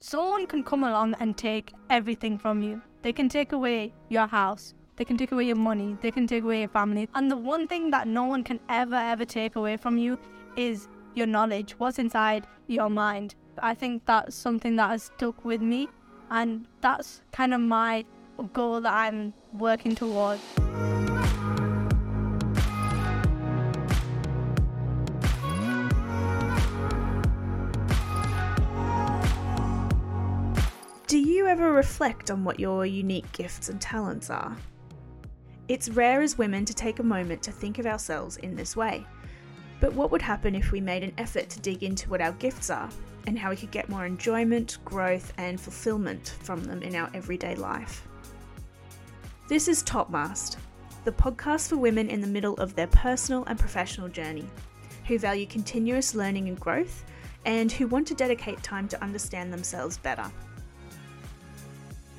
someone can come along and take everything from you. They can take away your house. They can take away your money. They can take away your family. And the one thing that no one can ever, ever take away from you is your knowledge, what's inside your mind. I think that's something that has stuck with me. And that's kind of my goal that I'm working towards. Ever reflect on what your unique gifts and talents are? It's rare as women to take a moment to think of ourselves in this way. But what would happen if we made an effort to dig into what our gifts are and how we could get more enjoyment, growth, and fulfillment from them in our everyday life? This is Top Mast, the podcast for women in the middle of their personal and professional journey, who value continuous learning and growth, and who want to dedicate time to understand themselves better.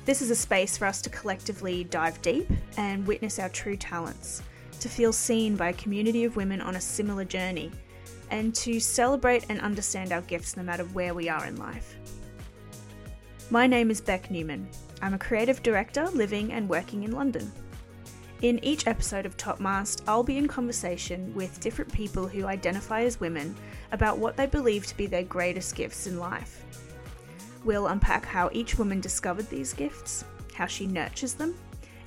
This is a space for us to collectively dive deep and witness our true talents, to feel seen by a community of women on a similar journey, and to celebrate and understand our gifts no matter where we are in life. My name is Beck Newman. I'm a creative director living and working in London. In each episode of Top Mast, I'll be in conversation with different people who identify as women about what they believe to be their greatest gifts in life We'll unpack how each woman discovered these gifts, how she nurtures them,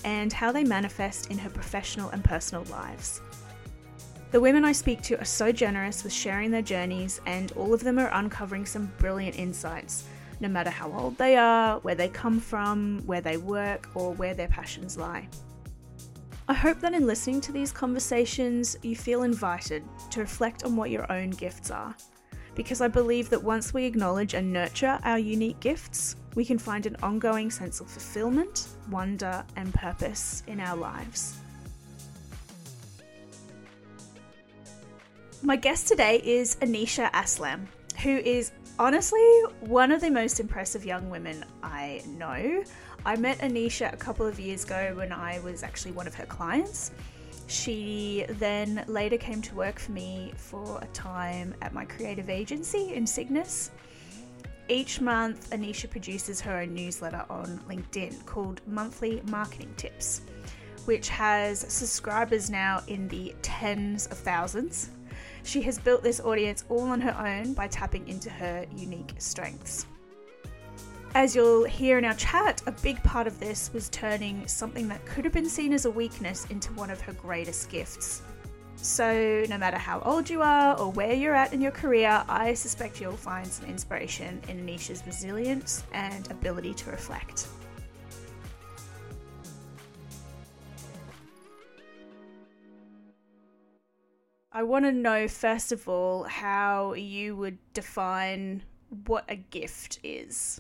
and how they manifest in her professional and personal lives. The women I speak to are so generous with sharing their journeys, and all of them are uncovering some brilliant insights, no matter how old they are, where they come from, where they work, or where their passions lie. I hope that in listening to these conversations, you feel invited to reflect on what your own gifts are because I believe that once we acknowledge and nurture our unique gifts, we can find an ongoing sense of fulfillment, wonder, and purpose in our lives. My guest today is Aneesha Aslam, who is honestly one of the most impressive young women I know. I met Aneesha a couple of years ago when I was actually one of her clients. She then later came to work for me for a time at my creative agency Insignis. Each month, Aneesha produces her own newsletter on LinkedIn called Monthly Marketing Tips, which has subscribers now in the tens of thousands. She has built this audience all on her own by tapping into her unique strengths. As you'll hear in our chat, a big part of this was turning something that could have been seen as a weakness into one of her greatest gifts. So, no matter how old you are or where you're at in your career, I suspect you'll find some inspiration in Aneesha's resilience and ability to reflect. I want to know, first of all, how you would define what a gift is.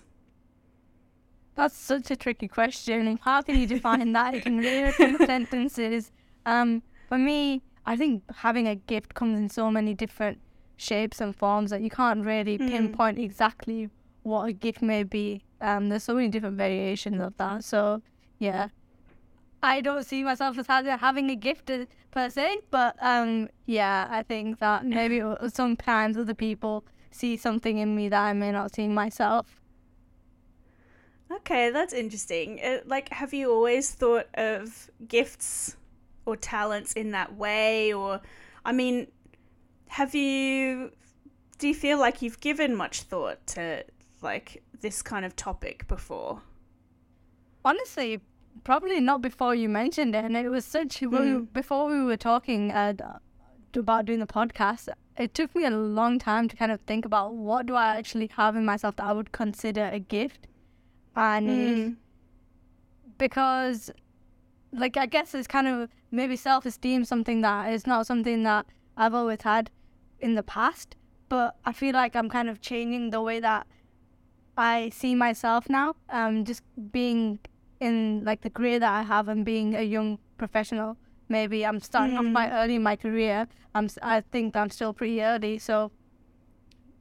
That's such a tricky question. How can you define that in really sentences? Um, for me, I think having a gift comes in so many different shapes and forms that you can't really mm. pinpoint exactly what a gift may be. Um, there's so many different variations of that. So, yeah, I don't see myself as having a gift uh, per se, but um, yeah, I think that maybe sometimes other people see something in me that I may not see myself. Okay, that's interesting. Uh, like, have you always thought of gifts or talents in that way? Or, I mean, have you, do you feel like you've given much thought to, like, this kind of topic before? Honestly, probably not before you mentioned it. And it was such, mm. we, before we were talking uh, about doing the podcast, it took me a long time to kind of think about what do I actually have in myself that I would consider a gift and mm. because like I guess it's kind of maybe self esteem something that is not something that I've always had in the past, but I feel like I'm kind of changing the way that I see myself now. Um, just being in like the career that I have and being a young professional. Maybe I'm starting mm. off my early in my career. I'm I think I'm still pretty early, so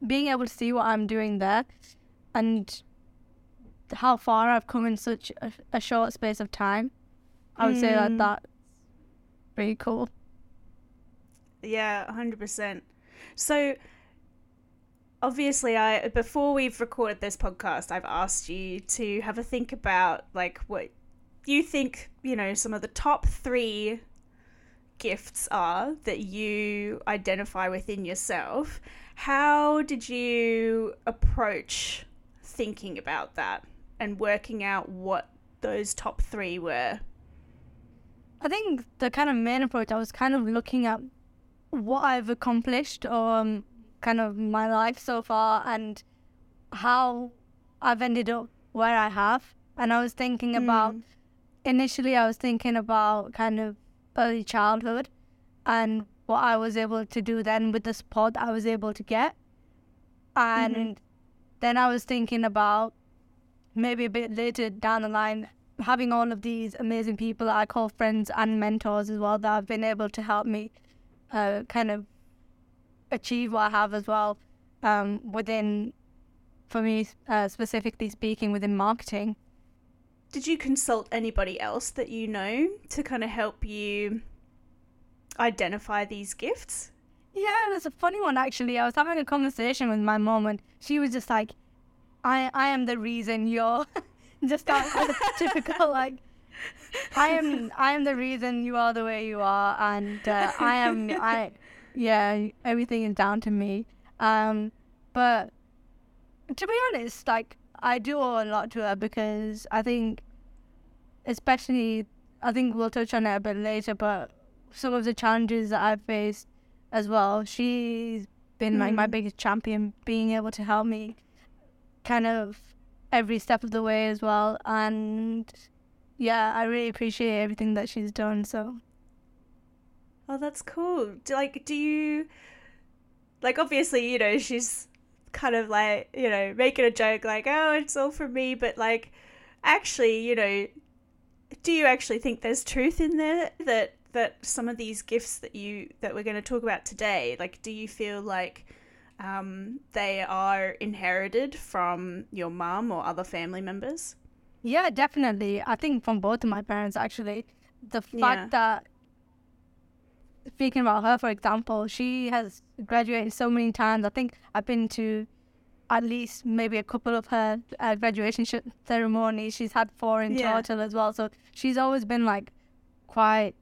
being able to see what I'm doing there and how far I've come in such a, a short space of time. I would mm. say that hmm. that's pretty cool. Yeah, hundred percent. So, obviously I before we've recorded this podcast, I've asked you to have a think about like what you think, you know, some of the top 3 gifts are that you identify within yourself. How did you approach thinking about that and working out what those top 3 were? I think the kind of main approach I was kind of looking at what I've accomplished or um, kind of my life so far and how I've ended up where I have. And I was thinking mm. about, initially, I was thinking about kind of early childhood and what I was able to do then with the support I was able to get. And mm-hmm. then I was thinking about maybe a bit later down the line having all of these amazing people that I call friends and mentors as well that have been able to help me uh, kind of achieve what I have as well um, within, for me uh, specifically speaking, within marketing. Did you consult anybody else that you know to kind of help you identify these gifts? Yeah, it's a funny one actually. I was having a conversation with my mom and she was just like, I I am the reason you're just that typical like I am I am the reason you are the way you are and uh, I am I yeah, everything is down to me. Um, but to be honest, like I do owe a lot to her because I think, especially, I think we'll touch on it a bit later. But some of the challenges that I've faced as well, she's been mm. like my hmm. biggest champion, being able to help me, kind of every step of the way as well. And yeah, I really appreciate everything that she's done. So Oh, that's cool. Do, like, do you like? Obviously, you know, she's kind of like you know making a joke, like, "Oh, it's all for me," but like, actually, you know, do you actually think there's truth in there that that some of these gifts that you that we're going to talk about today, like, do you feel like um, they are inherited from your mum or other family members? Yeah, definitely. I think from both of my parents, actually. The fact yeah. that speaking about her, for example, she has graduated so many times. I think I've been to at least maybe a couple of her uh, graduation sh- ceremonies. She's had four in yeah. total as well. So she's always been like quite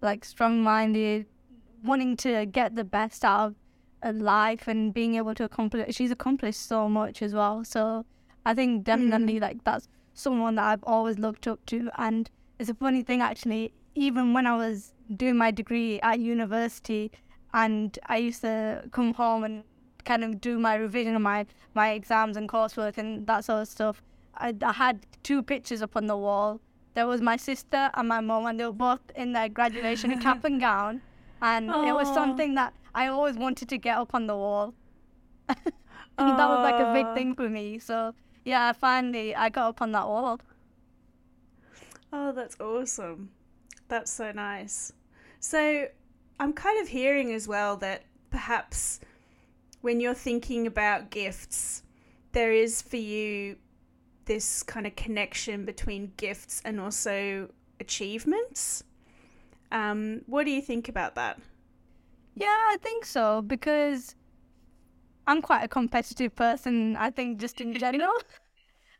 like strong-minded, wanting to get the best out of life and being able to accomplish. She's accomplished so much as well. So I think definitely mm. like that's someone that I've always looked up to. And it's a funny thing actually. Even when I was doing my degree at university, and I used to come home and kind of do my revision of my, my exams and coursework and that sort of stuff. I, I had two pictures up on the wall. There was my sister and my mom, and they were both in their graduation cap and gown. And Aww. it was something that I always wanted to get up on the wall. that was like a big thing for me. So yeah, finally I got up on that wall. Oh, that's awesome. That's so nice. So I'm kind of hearing as well that perhaps when you're thinking about gifts, there is for you this kind of connection between gifts and also achievements. Um, what do you think about that? Yeah, I think so because I'm quite a competitive person. I think just in general,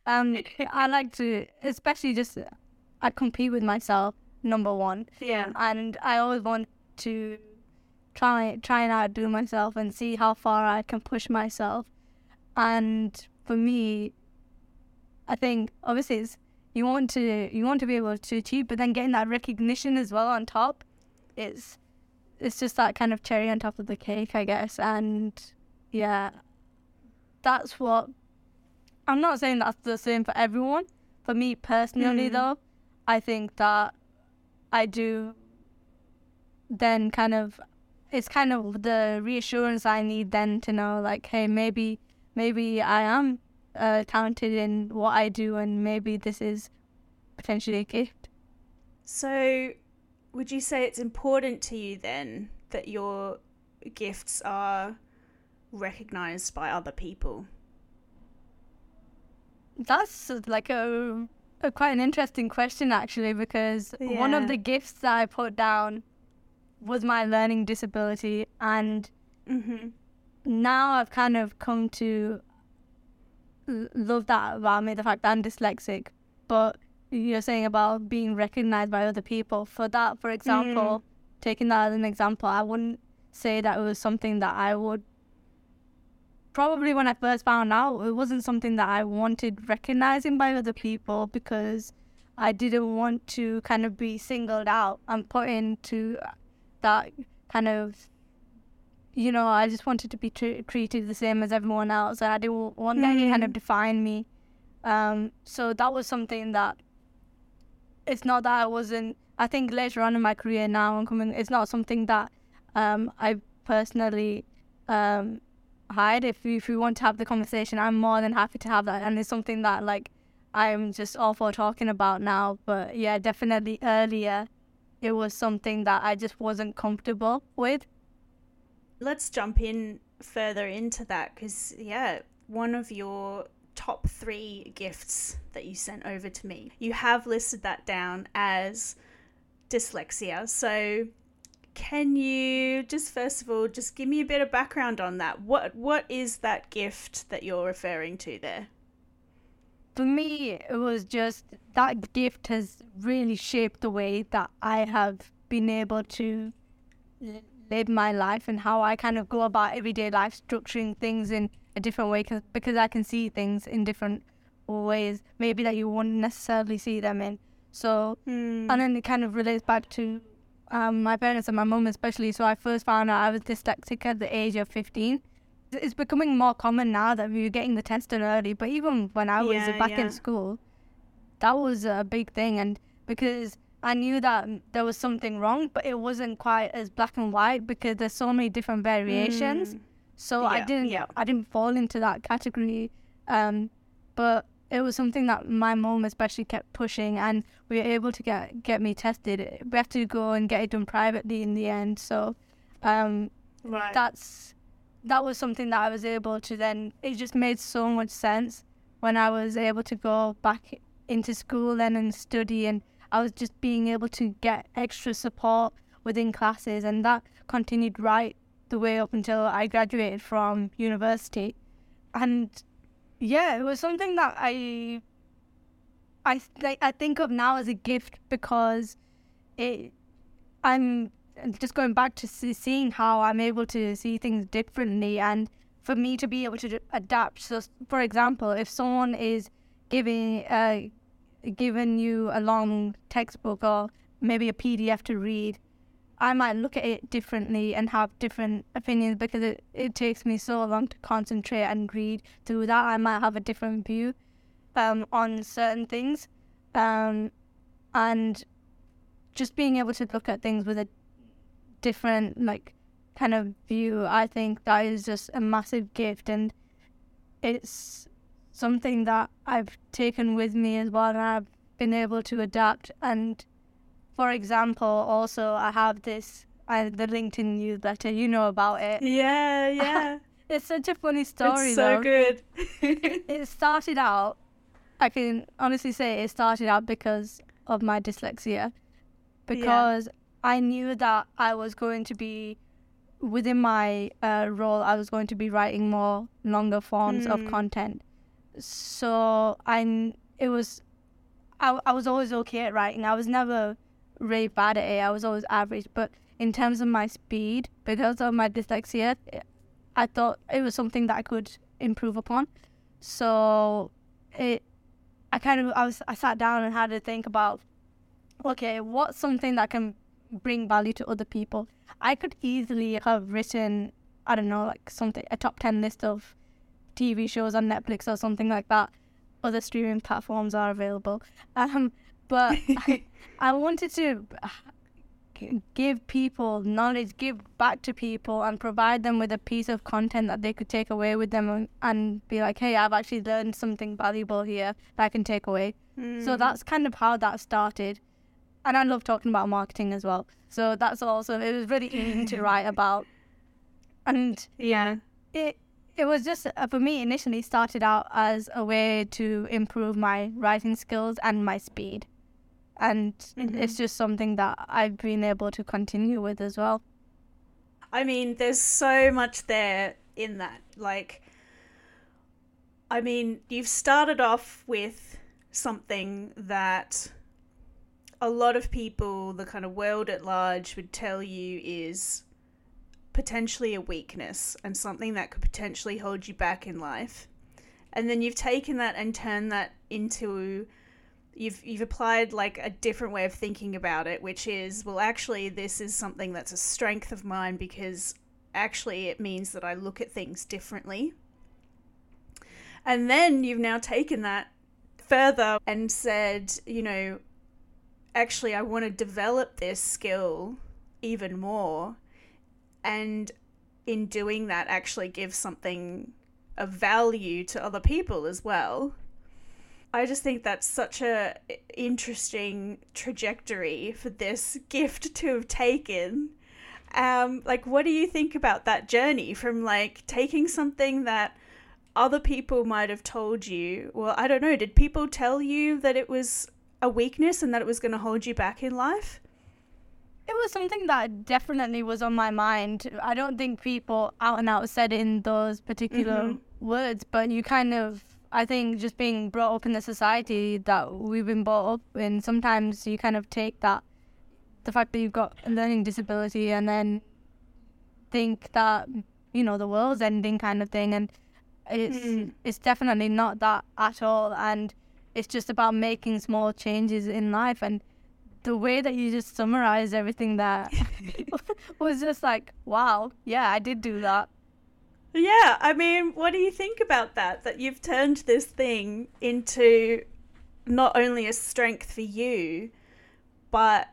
um, I like to, especially just I compete with myself number one. Yeah. And I always want to try try and outdo myself and see how far I can push myself. And for me, I think obviously it's, you want to you want to be able to achieve, but then getting that recognition as well on top, is it's just that kind of cherry on top of the cake, I guess. And yeah, that's what I'm not saying that's the same for everyone. For me personally, mm. though, I think that I do then kind of it's kind of the reassurance I need then to know like hey maybe maybe I am uh, talented in what I do and maybe this is potentially a gift. So would you say it's important to you then that your gifts are recognized by other people? That's like a a, quite an interesting question actually because yeah. one of the gifts that I put down was my learning disability and mm-hmm. now I've kind of come to l- love that about me, the fact that I'm dyslexic. But you're saying about being recognized by other people. For that, for example, taking that as an example, I wouldn't say that it was something that I would. Probably when I first found out, it wasn't something that I wanted recognizing by other people because I didn't want to kind of be singled out and put into that kind of you know, I just wanted to be tr- treated the same as everyone else. And I didn't want that to kind of Mm. define me. Um, so that was something that it's not that I wasn't. I think later on in my career now, I'm coming. It's not something that um, I personally um, hide. If you, if want to have the conversation, I'm more than happy to have that, and it's something that like I'm just all for talking about now. But yeah, definitely earlier, it was something that I just wasn't comfortable with. Let's jump in further into that because, yeah, one of your top three gifts that you sent over to me, you have listed that down as dyslexia. So, can you just first of all just give me a bit of background on that? What what is that gift that you're referring to there? for me, it was just that gift has really shaped the way that I have been able to live my life and how I kind of go about everyday life, structuring things in a different way cause, because I can see things in different ways, maybe that you wouldn't necessarily see them in. So, Hmm. and then it kind of relates back to um, my parents and my mum especially. So I first found out I was dyslexic at the age of 15. It's becoming more common now that we're getting the test done early. But even when I was Yeah, back yeah. in school, that was a big thing. And because I knew that there was something wrong, but it wasn't quite as black and white because there's so many different variations. Mm. So I didn't yeah. I didn't fall into that category. Um, but it was something that my mom especially kept pushing and we were able to get get me tested. We had to go and get it done privately in the end. So um, Right. that's that was something that I was able to then it just made so much sense when I was able to go back into school then and study and I was just being able to get extra support within classes and that continued right the way up until I graduated from university and yeah it was something that I I th- I think of now as a gift because it I'm just going back to see, seeing how I'm able to see things differently and for me to be able to adapt. So, for example, if someone is giving uh, giving you a long textbook or maybe a PDF to read, I might look at it differently and have different opinions because it, it takes me so long to concentrate and read through that. I might have a different view um, on certain things. Um, and just being able to look at things with a different like kind of view i think that is just a massive gift and it's something that i've taken with me as well and i've been able to adapt and for example also i have this I, the linkedin newsletter you know about it Yeah, yeah. it's such a funny story it's so though good. it started out i can honestly say it started out because of my dyslexia because i knew that i was going to be within my uh, role i was going to be writing more longer forms of Hmm. content so i it was I, I was always okay at writing i was never really bad at it i was always average but in terms of my speed because of my dyslexia i thought it was something that i could improve upon. So it i kind of i was i sat down and had to think about okay what's something that can bring value to other people? I could easily have written i don't know like something a top 10 list of tv shows on netflix or something like that. Other streaming platforms are available. Um but I, I wanted to give people knowledge, give back to people, and provide them with a piece of content that they could take away with them and, and be like, hey, I've actually learned something valuable here that I can take away. So Hmm. that's kind of how that started. And I love talking about marketing as well. So that's also, it was really easy to write about. And yeah. it it was just uh, for me initially started out as a way to improve my writing skills and my speed and it's mm-hmm. just something that i've been able to continue with as well I mean, there's so much there in that. Like, I mean, you've started off with something that a lot of people, the kind of world at large, would tell you is potentially a weakness and something that could potentially hold you back in life. And then you've taken that and turned that into you've you've applied like a different way of thinking about it, which is well actually this is something that's a strength of mine because actually it means that I look at things differently. And then you've now taken that further and said, you know, actually, I want to develop this skill even more. And in doing that, actually give something of value to other people as well. I just think that's such a interesting trajectory for this gift to have taken. Um, like, what do you think about that journey from like taking something that other people might have told you? Well, I don't know. Did people tell you that it was a weakness and that it was going to hold you back in life? It was something that definitely was on my mind. I don't think people out and out said in those particular mm-hmm. words, but you kind of, I think, just being brought up in the society that we've been brought up in, sometimes you kind of take that, the fact that you've got a learning disability, and then think that, you know, the world's ending kind of thing. And it's, mm. it's definitely not that at all. And it's just about making small changes in life. And the way that you just summarized everything that was just like, wow, yeah, I did do that. Yeah, I mean, what do you think about that? That you've turned this thing into not only a strength for you, but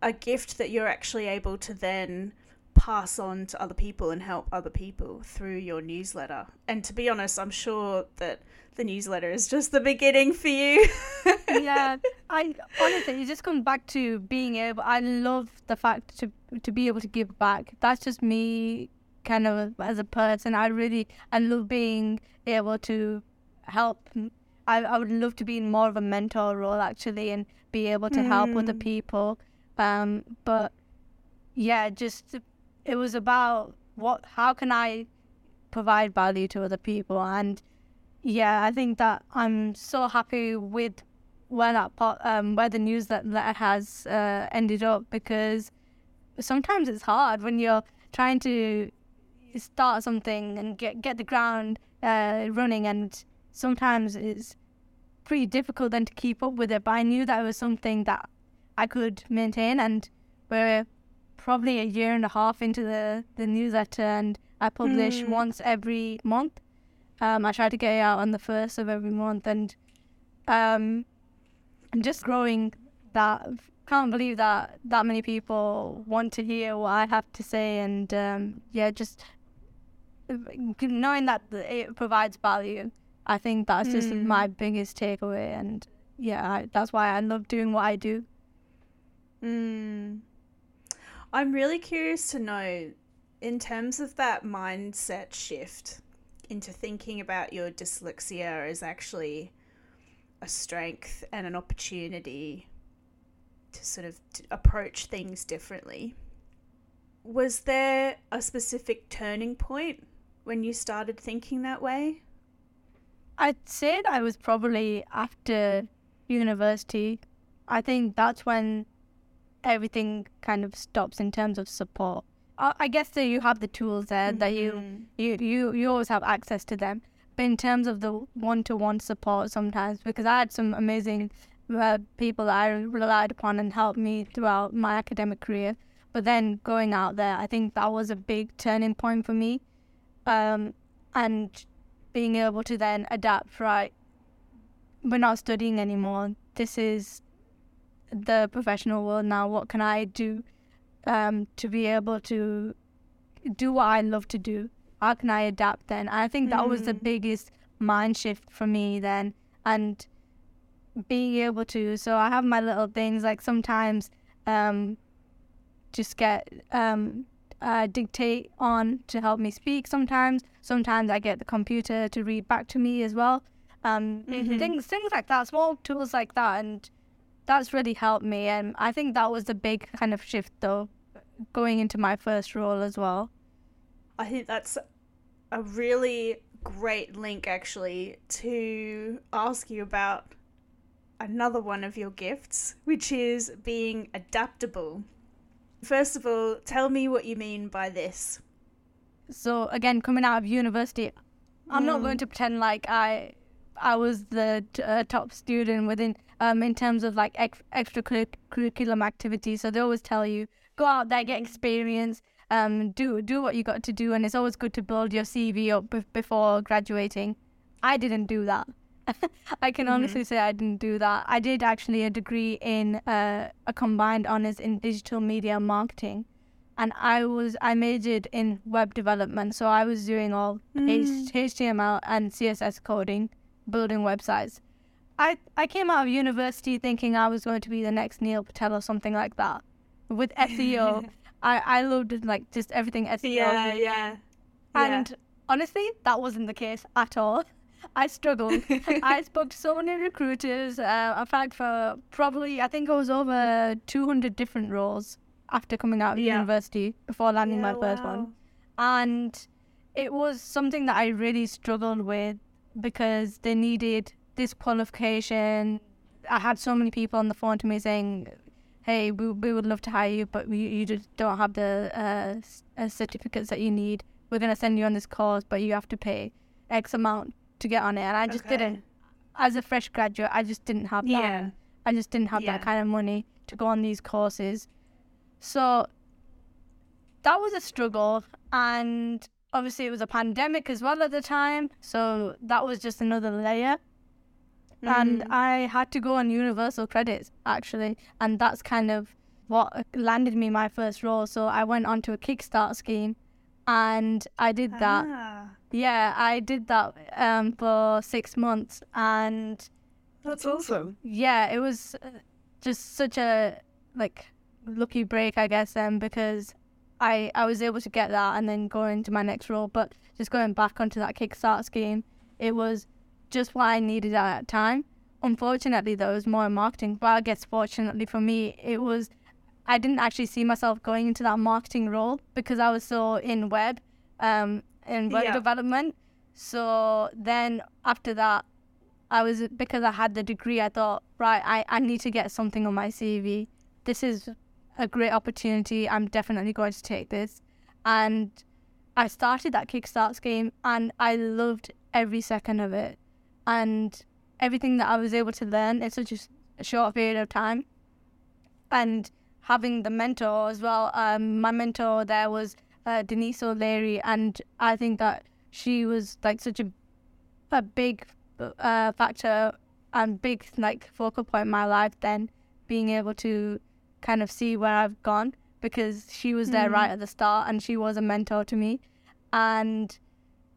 a gift that you're actually able to then pass on to other people and help other people through your newsletter. And to be honest, I'm sure that the newsletter is just the beginning for you. yeah, I honestly, just comes back to being able. I love the fact to to be able to give back. That's just me, kind of as a person. I really I love being able to help. I I would love to be in more of a mentor role actually, and be able to mm. help other hmm. people. Um, but yeah, just it was about what how can I provide value to other people and yeah, I think that I'm so happy with where that pot, um, where the newsletter has uh, ended up because sometimes it's hard when you're trying to start something and get get the ground uh, running, and sometimes it's pretty difficult then to keep up with it. But I knew that it was something that I could maintain, and we're probably a year and a half into the the newsletter, and I publish mm. once every month. Um, I try to get it out on the first of every month, and um, and just growing that. Can't believe that that many people want to hear what I have to say, and um, yeah, just knowing that it provides value. I think that's just mm. my biggest takeaway, and yeah, I, that's why I love doing what I do. Mm. I'm really curious to know, in terms of that mindset shift into thinking about your dyslexia as actually a strength and an opportunity to sort of approach things differently. Was there a specific turning point when you started thinking that way? I'd say I was probably after university. I think that's when everything kind of stops in terms of support. I guess that you have the tools there mm-hmm. that you, mm-hmm. you you you always have access to them. But in terms of the one-to-one support, sometimes because I had some amazing uh, people that I relied upon and helped me throughout my academic career. But then going out there, I think that was a big turning point for me, um, and being able to then adapt. Right, we're not studying anymore. This is the professional world now. What can I do? um, to be able to do what I love to do. How can I adapt then? I think that mm. was the mm. biggest mind shift for me then. And being able to, so I have my little things like sometimes um, just get um, uh, dictate on to help me speak sometimes. Sometimes I get the computer to read back to me as well. Um, mm-hmm. Things things like that, small tools like that. And that's really helped me. And I think that was the big kind of shift, though, going into my first role as well. I think that's a really great link actually to ask you about another one of your gifts, which is being adaptable. First of all, tell me what you mean by this. So again, coming out of university, I'm not Mm. going to pretend like I I was the t- uh, top student within um in terms of like ex- extracurriculum activities. So they always tell you go out there, get experience, um do do what you got to do, and it's always good to build your CV up bef- before graduating. I didn't do that. I can honestly say I didn't do that. I did actually a degree in uh, a combined honors in digital media marketing and I was I majored in web development, so I was doing all H- HTML and CSS coding, building websites. I I came out of university thinking I was going to be the next Neil Patel or something like that. With SEO, I I loved like just everything SEO. Yeah, yeah. And honestly, that wasn't the case at all. I struggled. I spoke to so many recruiters. Uh, in fact, for probably, I think it was over 200 different roles after coming out of Yeah. university before landing my first wow. one. And it was something that I really struggled with because they needed this qualification. I had so many people on the phone to me saying, hey, we, we would love to hire you, but we, you just don't have the uh, uh, certificates that you need. We're going to send you on this course, but you have to pay X amount to get on it. And I just Okay. didn't, as a fresh graduate, I just didn't have that. Yeah. I just didn't have Yeah. that kind of money to go on these courses. So that was a struggle. And obviously, it was a pandemic as well at the time. So that was just another layer. And Mm. I had to go on universal credits actually. And that's kind of what landed me my first role. So I went onto a Kickstart scheme and I did that. Ah, Yeah, I did that um, for six months. And that's awesome. yeah, it was uh, just such a like lucky break, I guess, um, because I I was able to get that and then go into my next role. But just going back onto that Kickstart scheme, it was just what I needed at that time. Unfortunately, though, it was more marketing. But I guess fortunately for me, it was I didn't actually see myself going into that marketing role because I was so in web, um, in web Yeah. development. So then after that, I was because I had the degree. I thought, right, I, I need to get something on my CV. This is a great opportunity. I'm definitely going to take this, and I started that Kickstart scheme, and I loved every second of it, and everything that I was able to learn in such a short period of time, and having the mentor as well. Um, my mentor there was uh, Denise O'Leary, and I think that she was like such a a big uh, factor and big like focal point in my life then being able to kind of see where I've gone because she was there Mm. right at the start and she was a mentor to me and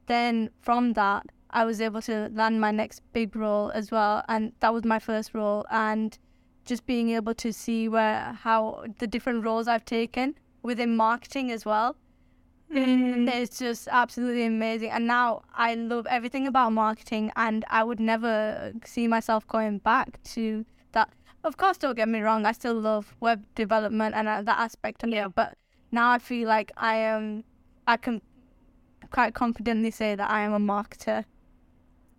then from that I was able to land my next big role as well and that was my first role and just being able to see where how the different roles I've taken within marketing as well Mm. it's just absolutely amazing. And now I love everything about marketing, and I would never see myself going back to that. Of course, don't get me wrong, I still love web development and uh, that aspect of Yeah. it. But now I feel like I am, I can quite confidently say that I am a marketer.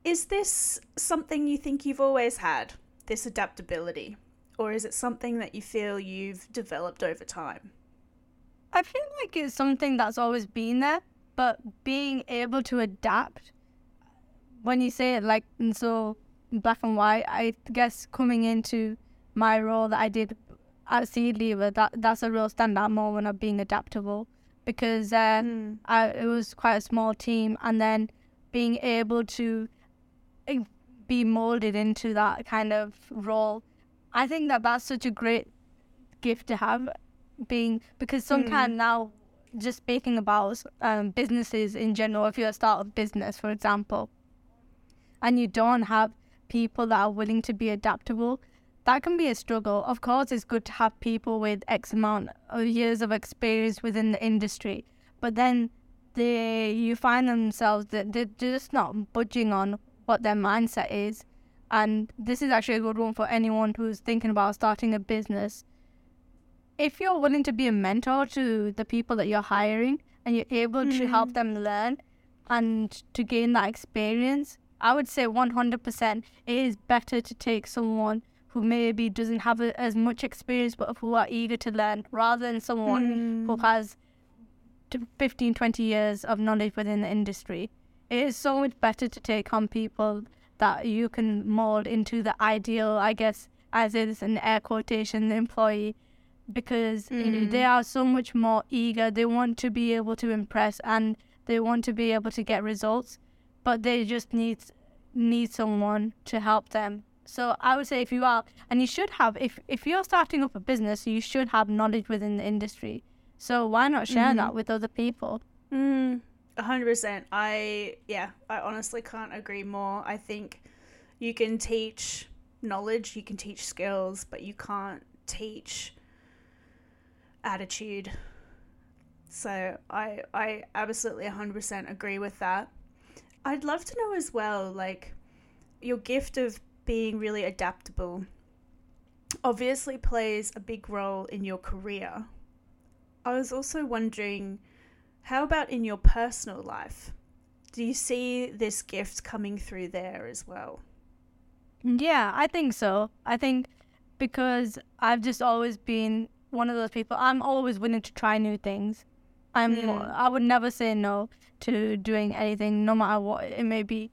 Is this something you think you've always had, this adaptability? Or is it something that you feel you've developed over time? I feel like it's something that's always been there, but being able to adapt when you say it like in so black and white, I guess coming into my role that I did at Seed Lever, that that's a real standout moment of being adaptable because uh, Mm. I, it was quite a small team, and then being able to eh, be molded into that kind of role, I think that that's such a great gift to have. Being because sometimes now, just speaking about um, businesses in general, if you're a startup business, for example, and you don't have people that are willing to be adaptable, that can be a struggle. Of course, it's good to have people with X amount of years of experience within the industry, but then they you find themselves that they're just not budging on what their mindset is. And this is actually a good one for anyone who's thinking about starting a business. If you're willing to be a mentor to the people that you're hiring and you're able to help mm-hmm. them learn, and to gain that experience, I would say 100% it is better to take someone who maybe doesn't have a, as much experience but who are eager to learn rather than someone who mm. has 15, 20 years of knowledge within the industry. It is so much better to take on people that you can mold into the ideal, I guess, as is an air quotation employee because they are so much more eager. They want to be able to impress and they want to be able to get results, but they just need need someone to help them. So I would say if you are, and you should have, if if you're starting up a business, you should have knowledge within the industry. So why not share that with other people? Mm, a hundred percent. I yeah, I honestly can't agree more. I think you can teach knowledge, you can teach skills, but you can't teach attitude. So I I absolutely hundred percent agree with that. I'd love to know as well, like your gift of being really adaptable obviously plays a big role in your career. I was also wondering how about in your personal life? Do you see this gift coming through there as well? Yeah, I think so. I think because I've just always been one of those people. I'm always willing to try new things. I'm. Mm. I would never say no to doing anything, no matter what it may be.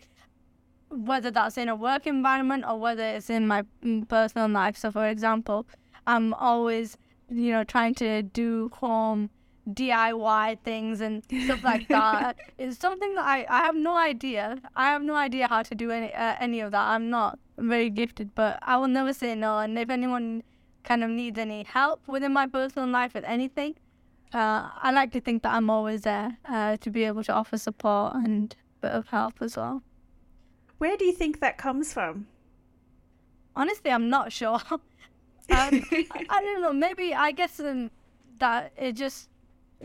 Whether that's in a work environment or whether it's in my mm, personal life. So, for example, I'm always, you know, trying to do home DIY things and stuff like that. it's something that I, I have no idea. I have no idea how to do any uh, any of that. I'm not very gifted, but I will never say no. And if anyone kind of needs any help within my personal life with anything, uh, I like to think that I'm always there uh, to be able to offer support and a bit of help as well. Where do you think that comes from? Honestly, I'm not sure. um, I, I don't know. Maybe I guess um, that it just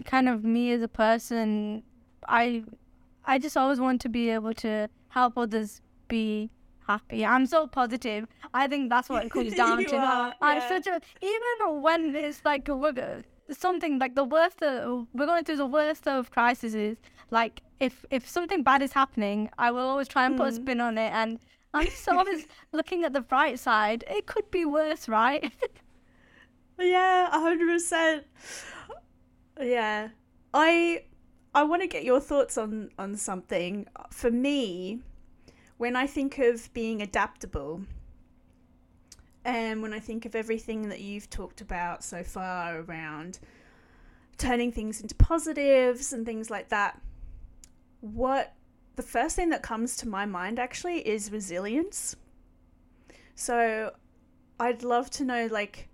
kind of me as a person. I I just always want to be able to help others be happy. I'm so positive. I think that's what it comes down to. are, I'm yeah. such a even when it's like we're, something like the worst of, we're going through the worst of crises. Like if if something bad is happening, I will always try and put a Mm. spin on it, and I'm just always looking at the bright side. It could be worse, right? Yeah, a hundred percent. Yeah, I I want to get your thoughts on on something. For me, when I think of being adaptable, and when I think of everything that you've talked about so far around turning things into positives and things like that, what the first thing that comes to my mind actually is resilience. So, I'd love to know like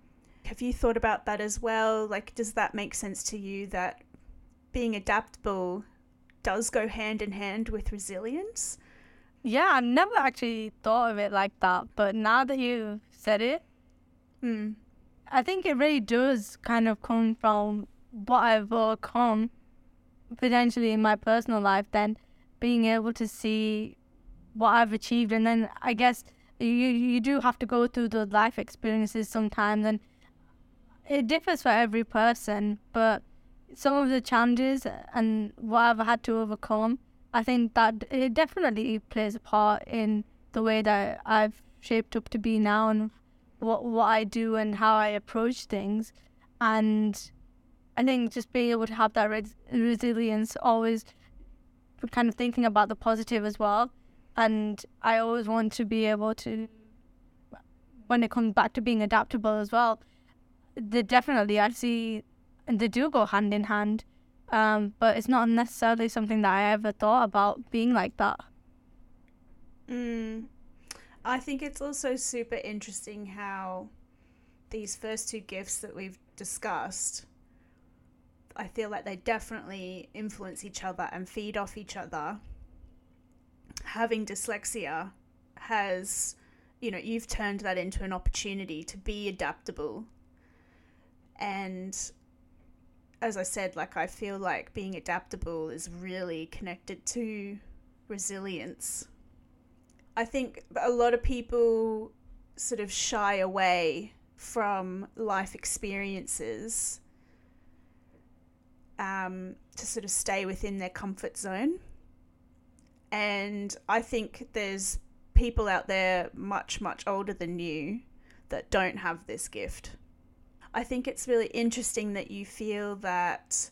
have you thought about that as well? Like, does that make sense to you that being adaptable does go hand in hand with resilience? yeah, I've never actually thought of it like that, but now that you said it, Hmm. I think it really does kind of come from what I've overcome potentially in my personal life, then being able to see what I've achieved. And then I guess you, you do have to go through the life experiences sometimes, and it differs for every person. But some of the challenges and what I've had to overcome, I think that it definitely plays a part in the way that I've shaped up to be now and what what I do and how I approach things, and I think just being able to have that res- resilience, always kind of thinking about the positive as well, and I always want to be able to, when it comes back to being adaptable as well, they definitely I see, and they do go hand in hand, um, but it's not necessarily something that I ever thought about being like that. Mm. I think it's also super interesting how these first two gifts that we've discussed, I feel like they definitely influence each other and feed off each other. Having dyslexia has, you know, you've turned that into an opportunity to be adaptable. And as I said, like, I feel like being adaptable is really connected to resilience. I think a lot of people sort of shy away from life experiences um, to sort of stay within their comfort zone. And I think there's people out there much, much older than you that don't have this gift. I think it's really interesting that you feel that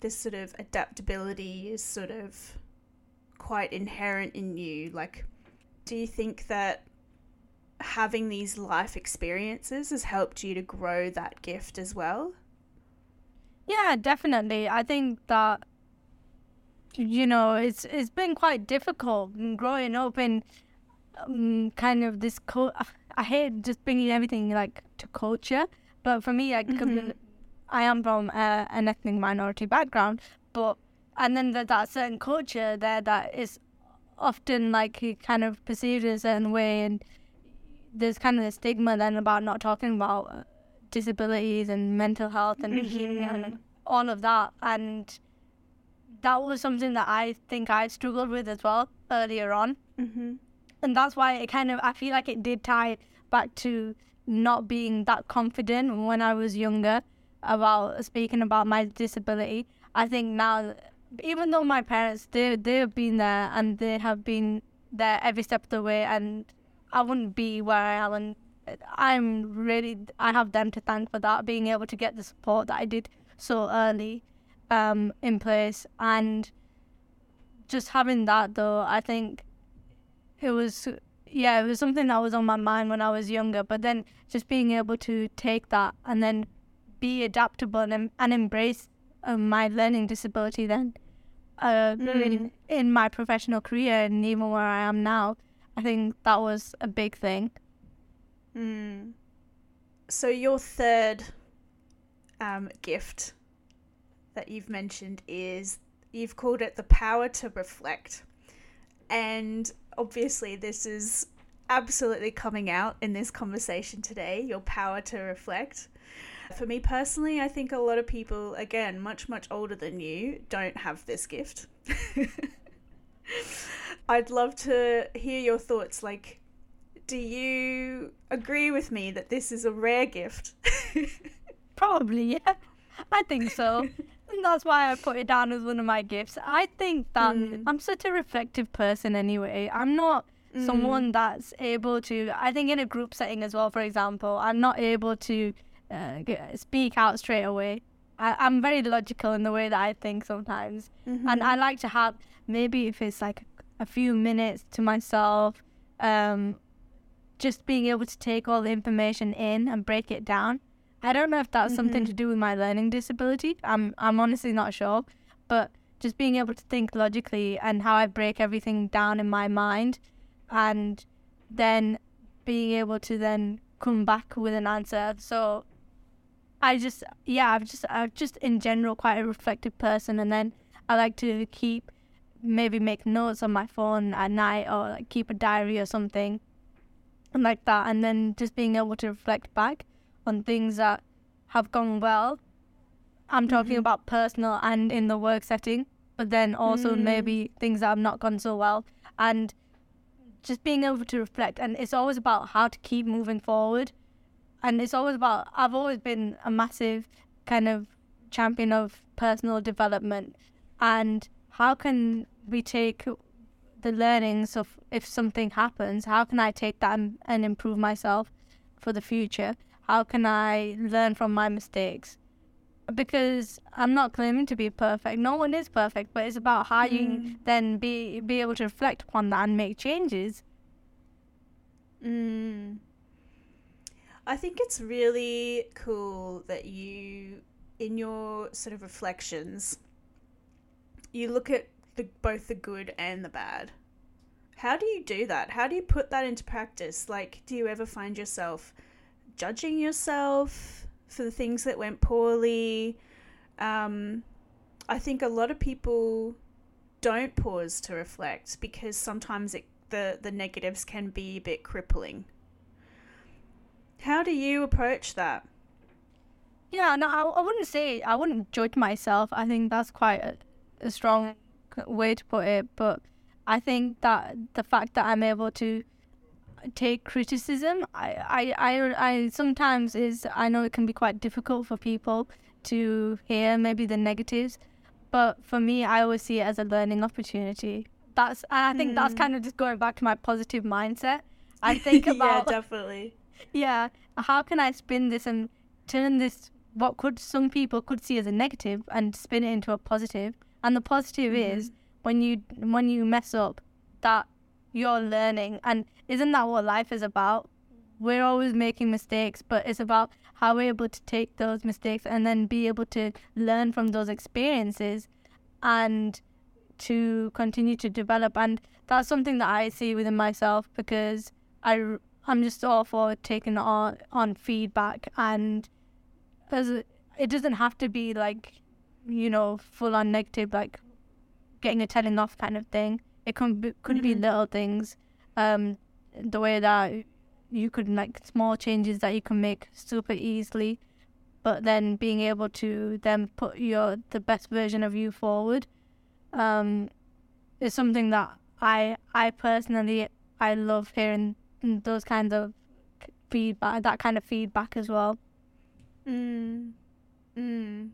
this sort of adaptability is sort of quite inherent in you. Like, do you think that having these life experiences has helped you to grow that gift as well? Yeah, definitely. I think that you know it's it's been quite difficult growing up in um, kind of this co- I hate just bringing everything like to culture, but for me, I mm-hmm. I am from uh, an ethnic minority background, but and then there's that certain culture there that is often like kind of perceived in a certain way, and there's kind of a stigma then about not talking about uh, disabilities and mental health and, mm-hmm. and all of that, and that was something that I think I struggled with as well earlier on. Mm-hmm. And that's why it kind of, I feel like it did tie back to not being that confident when I was younger about speaking about my disability. I think now, even though my parents, they, they've been there and they have been there every step of the way, and I wouldn't be where I am. And I'm really, I have them to thank for that, being able to get the support that I did so early um, in place. And just having that, though, I think it was, yeah, it was something that was on my mind when I was younger. But then just being able to take that and then be adaptable and, and embrace uh, my learning disability then uh, mm. in, in my professional career and even where I am now, I think that was a big thing. Mm. So your third um, gift that you've mentioned is you've called it the power to reflect. And obviously, this is absolutely coming out in this conversation today your power to reflect. For me personally, I think a lot of people, again, much, much older than you, don't have this gift. I'd love to hear your thoughts. Like, do you agree with me that this is a rare gift? Probably, yeah. I think so. and that's why I put it down as one of my gifts. I think that mm. I'm such a reflective person anyway. I'm not mm. someone that's able to, I think in a group setting as well, for example, I'm not able to uh, speak out straight away. I, am very logical in the way that I think sometimes. Mm-hmm. And I like to have, maybe if it's like a few minutes to myself, um, just being able to take all the information in and break it down. I don't know if that's mm-hmm. something to do with my learning disability. I'm I'm honestly not sure, but just being able to think logically and how I break everything down in my mind, and then being able to then come back with an answer. So I just yeah, I'm just I'm just in general quite a reflective person, and then I like to keep maybe make notes on my phone at night or like keep a diary or something and like that, and then just being able to reflect back on things that have gone well. I'm talking mm-hmm. about personal and in the work setting, but then also mm. maybe things that have not gone so well. And just being able to reflect. And it's always about how to keep moving forward. And it's always about, I've always been a massive kind of champion of personal development. And how can we take the learnings of if something happens, how can I take that and, and improve myself for the future? How can I learn from my mistakes? Because I'm not claiming to be perfect. No one is perfect, but it's about how mm. you then be be able to reflect upon that and make changes. Mm. I think it's really cool that you, in your sort of reflections, you look at the both the good and the bad. How do you do that? How do you put that into practice? Like, do you ever find yourself judging yourself for the things that went poorly. Um, I think a lot of people don't pause to reflect because sometimes it, the the negatives can be a bit crippling. How do you approach that? Yeah, no, I, I wouldn't say I wouldn't judge myself. I think that's quite a, a strong way to put it, but I think that the fact that I'm able to take criticism. I, I, I, I sometimes is I know it can be quite difficult for people to hear maybe the negatives, but for me, I always see it as a learning opportunity that's I think mm. that's kind of just going back to my positive mindset. I think about yeah, definitely. Yeah, how can I spin this and turn this what could some people could see as a negative and spin it into a positive? And the positive mm-hmm. is when you when you mess up, that you're learning, and isn't that what life is about? We're always making mistakes, but it's about how we're able to take those mistakes and then be able to learn from those experiences and to continue to develop. And that's something that I see within myself because I, I'm just all for taking on, on feedback and as it doesn't have to be like, you know, full on negative, like getting a telling off kind of thing. It could be, could mm-hmm. be little things, um, the way that you could like small changes that you can make super easily, but then being able to then put your the best version of you forward, um, is something that I I personally I love hearing those kinds of feedback, that kind of feedback as well. Mm. Mm.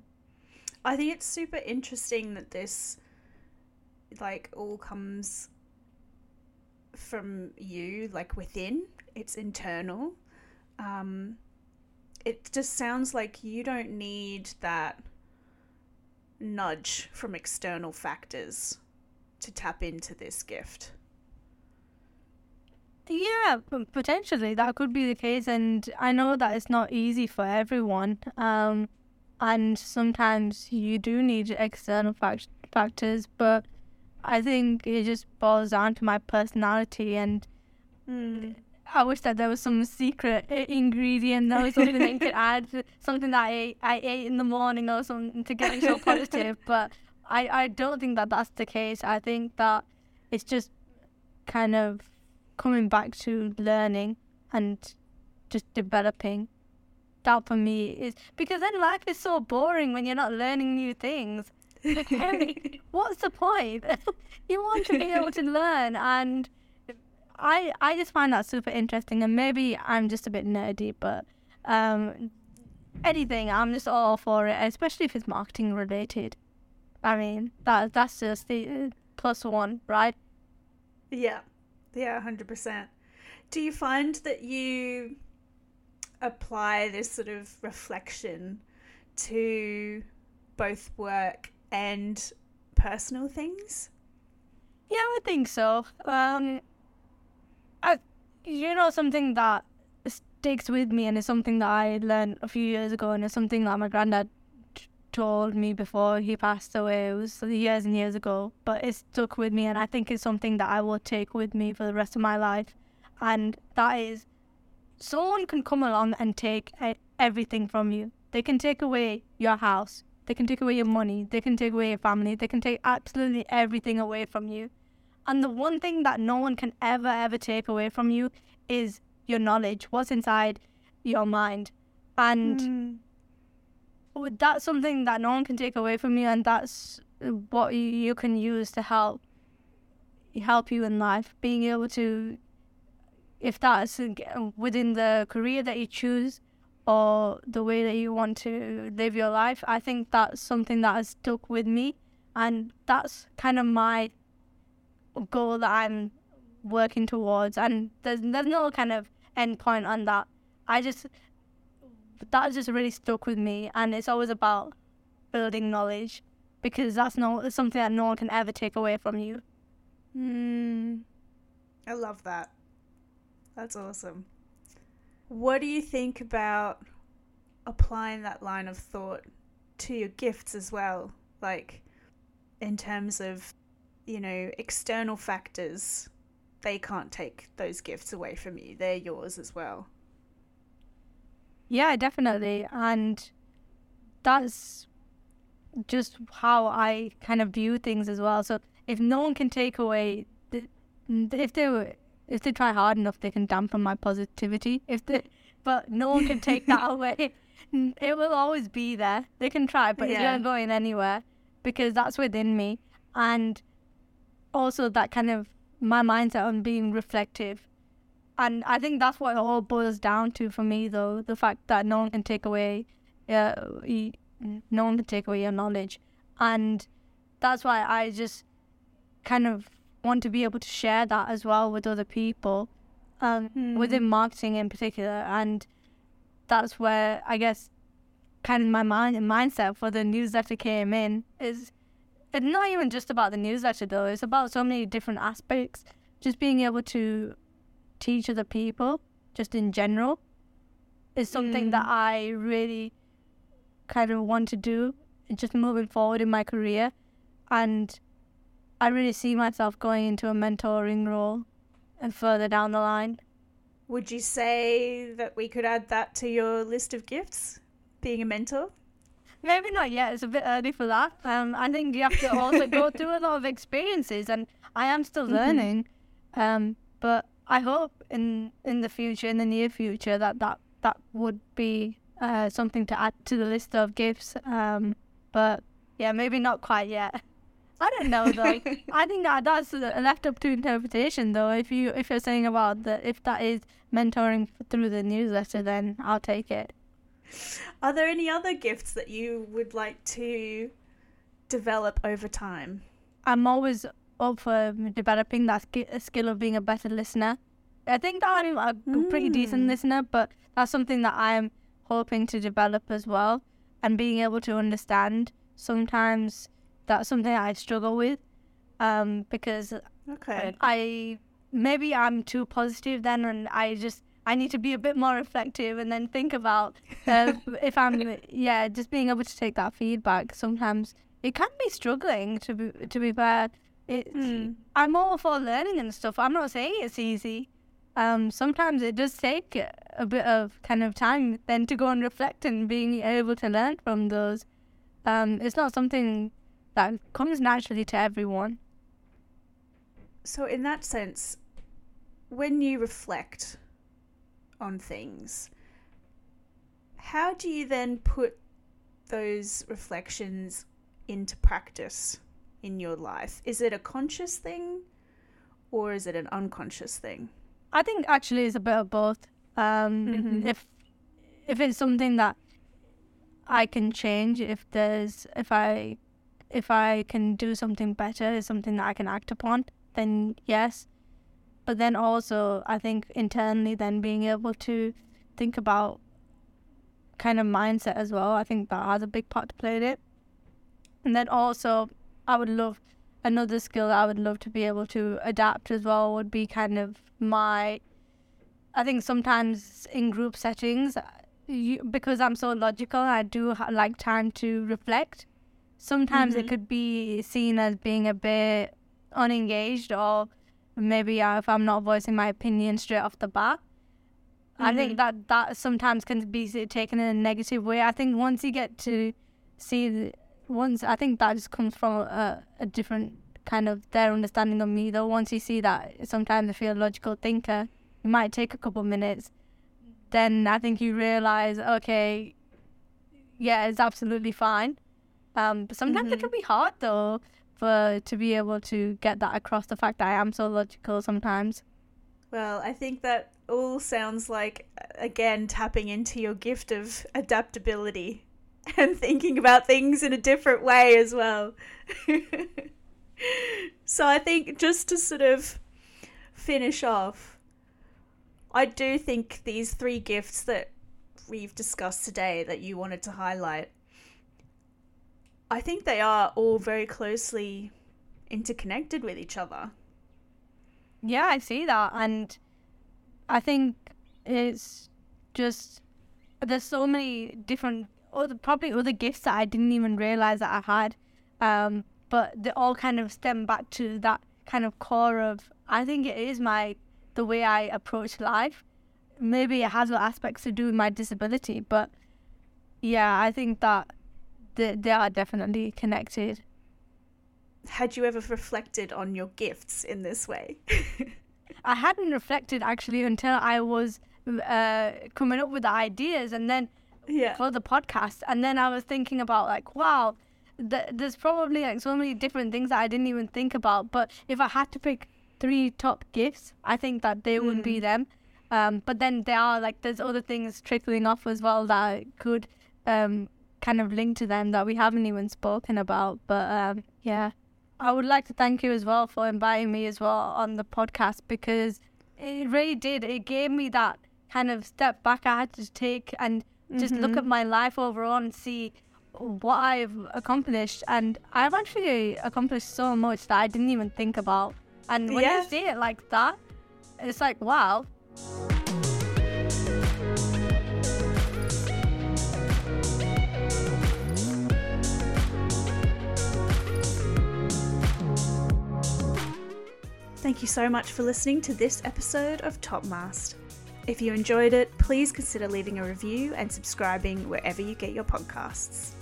I think it's super interesting that this like all comes from you, like within. It's internal. Um, it just sounds like you don't need that nudge from external factors to tap into this gift. Yeah, potentially that could be the case, and I know that it's not easy for everyone. Um, and sometimes you do need external fact- factors, but I think it just boils down to my personality, and mm. I wish that there was some secret ingredient, that was something that could add, something that I I ate in the morning or something to get me so positive. But I I don't think that that's the case. I think that it's just kind of coming back to learning and just developing. That for me is because then life is so boring when you're not learning new things. What's the point? you want to be able to learn and I I just find that super interesting and maybe I'm just a bit nerdy but um anything I'm just all for it especially if it's marketing related. I mean that that's just the uh, plus one, right? Yeah. Yeah, 100%. Do you find that you apply this sort of reflection to both work and personal things? Yeah, I think so. Um, I, you know, something that sticks with me and is something that I learned a few years ago, and is something that my granddad told me before he passed away. It was years and years ago, but it stuck with me, and I think it's something that I will take with me for the rest of my life. And that is, someone can come along and take everything from you. They can take away your house, they can take away your money, they can take away your family, they can take absolutely everything away from you. And the one thing that no one can ever, ever take away from you is your knowledge, what's inside your mind. And mm that's something that no one can take away from you, and that's what you can use to help help you in life. Being able to, if that's within the career that you choose or the way that you want to live your life, I think that's something that has stuck with me, and that's kind of my goal that I'm working towards. And there's there's no kind of end point on that. I just that just really stuck with me, and it's always about building knowledge because that's not something that no one can ever take away from you. Mm, I love that. That's awesome. What do you think about applying that line of thought to your gifts as well? Like, in terms of, you know, external factors, they can't take those gifts away from you, they're yours as well. Yeah, definitely. And that's just how I kind of view things as well. So if no one can take away, the, if they if they try hard enough, they can dampen my positivity. If they, but no one can take that away. It will always be there. They can try, but yeah. it's not going anywhere because that's within me. And also that kind of my mindset on being reflective and I think that's what it all boils down to for me, though the fact that no one can take away, uh, no one can take away your knowledge, and that's why I just kind of want to be able to share that as well with other people, um, Hmm. within marketing in particular, and that's where I guess kind of my mind mindset for the newsletter came in is it's not even just about the newsletter though. It's about so many different aspects. Just being able to teach other people just in general is something that i really kind of want to do just moving forward in my career and i really see myself going into a mentoring role and further down the line Would you say that we could add that to your list of gifts? Being a mentor? Maybe not yet. It's a bit early for that. Um, I think you have to also go through a lot of experiences, and I am still Mhm. learning. Um, but I hope in in the future, in the near future, that that that would be uh, something to add to the list of gifts. Um, but yeah, maybe not quite yet. I don't know though. I think that that's left up to interpretation though. If you if you're saying about that, if that is mentoring through the newsletter, then I'll take it. Are there any other gifts that you would like to develop over time? I'm always up for developing that sk- skill of being a better listener. I think that I'm a pretty decent Mm. listener, but that's something that I'm hoping to develop as well. And being able to understand sometimes that's something I struggle with um, because Okay. I maybe I'm too positive then, and I just I need to be a bit more reflective and then think about uh, if I'm yeah just being able to take that feedback. Sometimes it can be struggling to be to be fair. It, Mm. I'm all for learning and stuff. I'm not saying it's easy. Um, sometimes it does take a bit of kind of time then to go and reflect and being able to learn from those. Um, it's not something that comes naturally to everyone. So, in that sense, when you reflect on things, how do you then put those reflections into practice in your life? Is it a conscious thing or is it an unconscious thing? I think actually it's a bit of both. Um, Mhm. If if it's something that I can change, if there's if I if I can do something better, it's something that I can act upon, then yes. But then also, I think internally, then being able to think about kind of mindset as well. I think that has a big part to play in it. And then also, I would love another skill that I would love to be able to adapt as well would be kind of my. I think sometimes in group settings, you, because I'm so logical, I do ha- like time to reflect. Sometimes it Mhm. could be seen as being a bit unengaged, or maybe uh, if I'm not voicing my opinion straight off the bat. I Mhm. think that that sometimes can be taken in a negative way. I think once you get to see, the, once I think that just comes from a, a different kind of their understanding of me. Though once you see that sometimes if you're a logical thinker, it might take a couple minutes. Then I think you realize, okay, yeah, it's absolutely fine. Um, but sometimes it Mhm. can be hard though for to be able to get that across. The fact that I am so logical sometimes. Well, I think that all sounds like, again, tapping into your gift of adaptability and thinking about things in a different way as well. so I think just to sort of finish off, I do think these three gifts that we've discussed today that you wanted to highlight, I think they are all very closely interconnected with each other. Yeah, I see that, and I think it's just there's so many different other probably other gifts that I didn't even realize that I had, um, but they all kind of stem back to that kind of core of I think it is my the way I approach life. Maybe it has aspects to do with my disability, but yeah, I think that they, they are definitely connected. Had you ever reflected on your gifts in this way? I hadn't reflected actually until I was uh, coming up with the ideas and then yeah. for the podcast. And then I was thinking about like, wow, th- there's probably like so many different things that I didn't even think about. But if I had to pick three top gifts, I think that they would be them. Um, but then there are like there's other things trickling off as well that could um, kind of link to them that we haven't even spoken about. But um, yeah. I would like to thank you as well for inviting me as well on the podcast because it really did. It gave me that kind of step back I had to take and just look at mm-hmm. my life overall and see what I've accomplished. And I've actually accomplished so much that I didn't even think about. And when Yeah. you see it like that, it's like, wow. Thank you so much for listening to this episode of Top Mast. If you enjoyed it, please consider leaving a review and subscribing wherever you get your podcasts.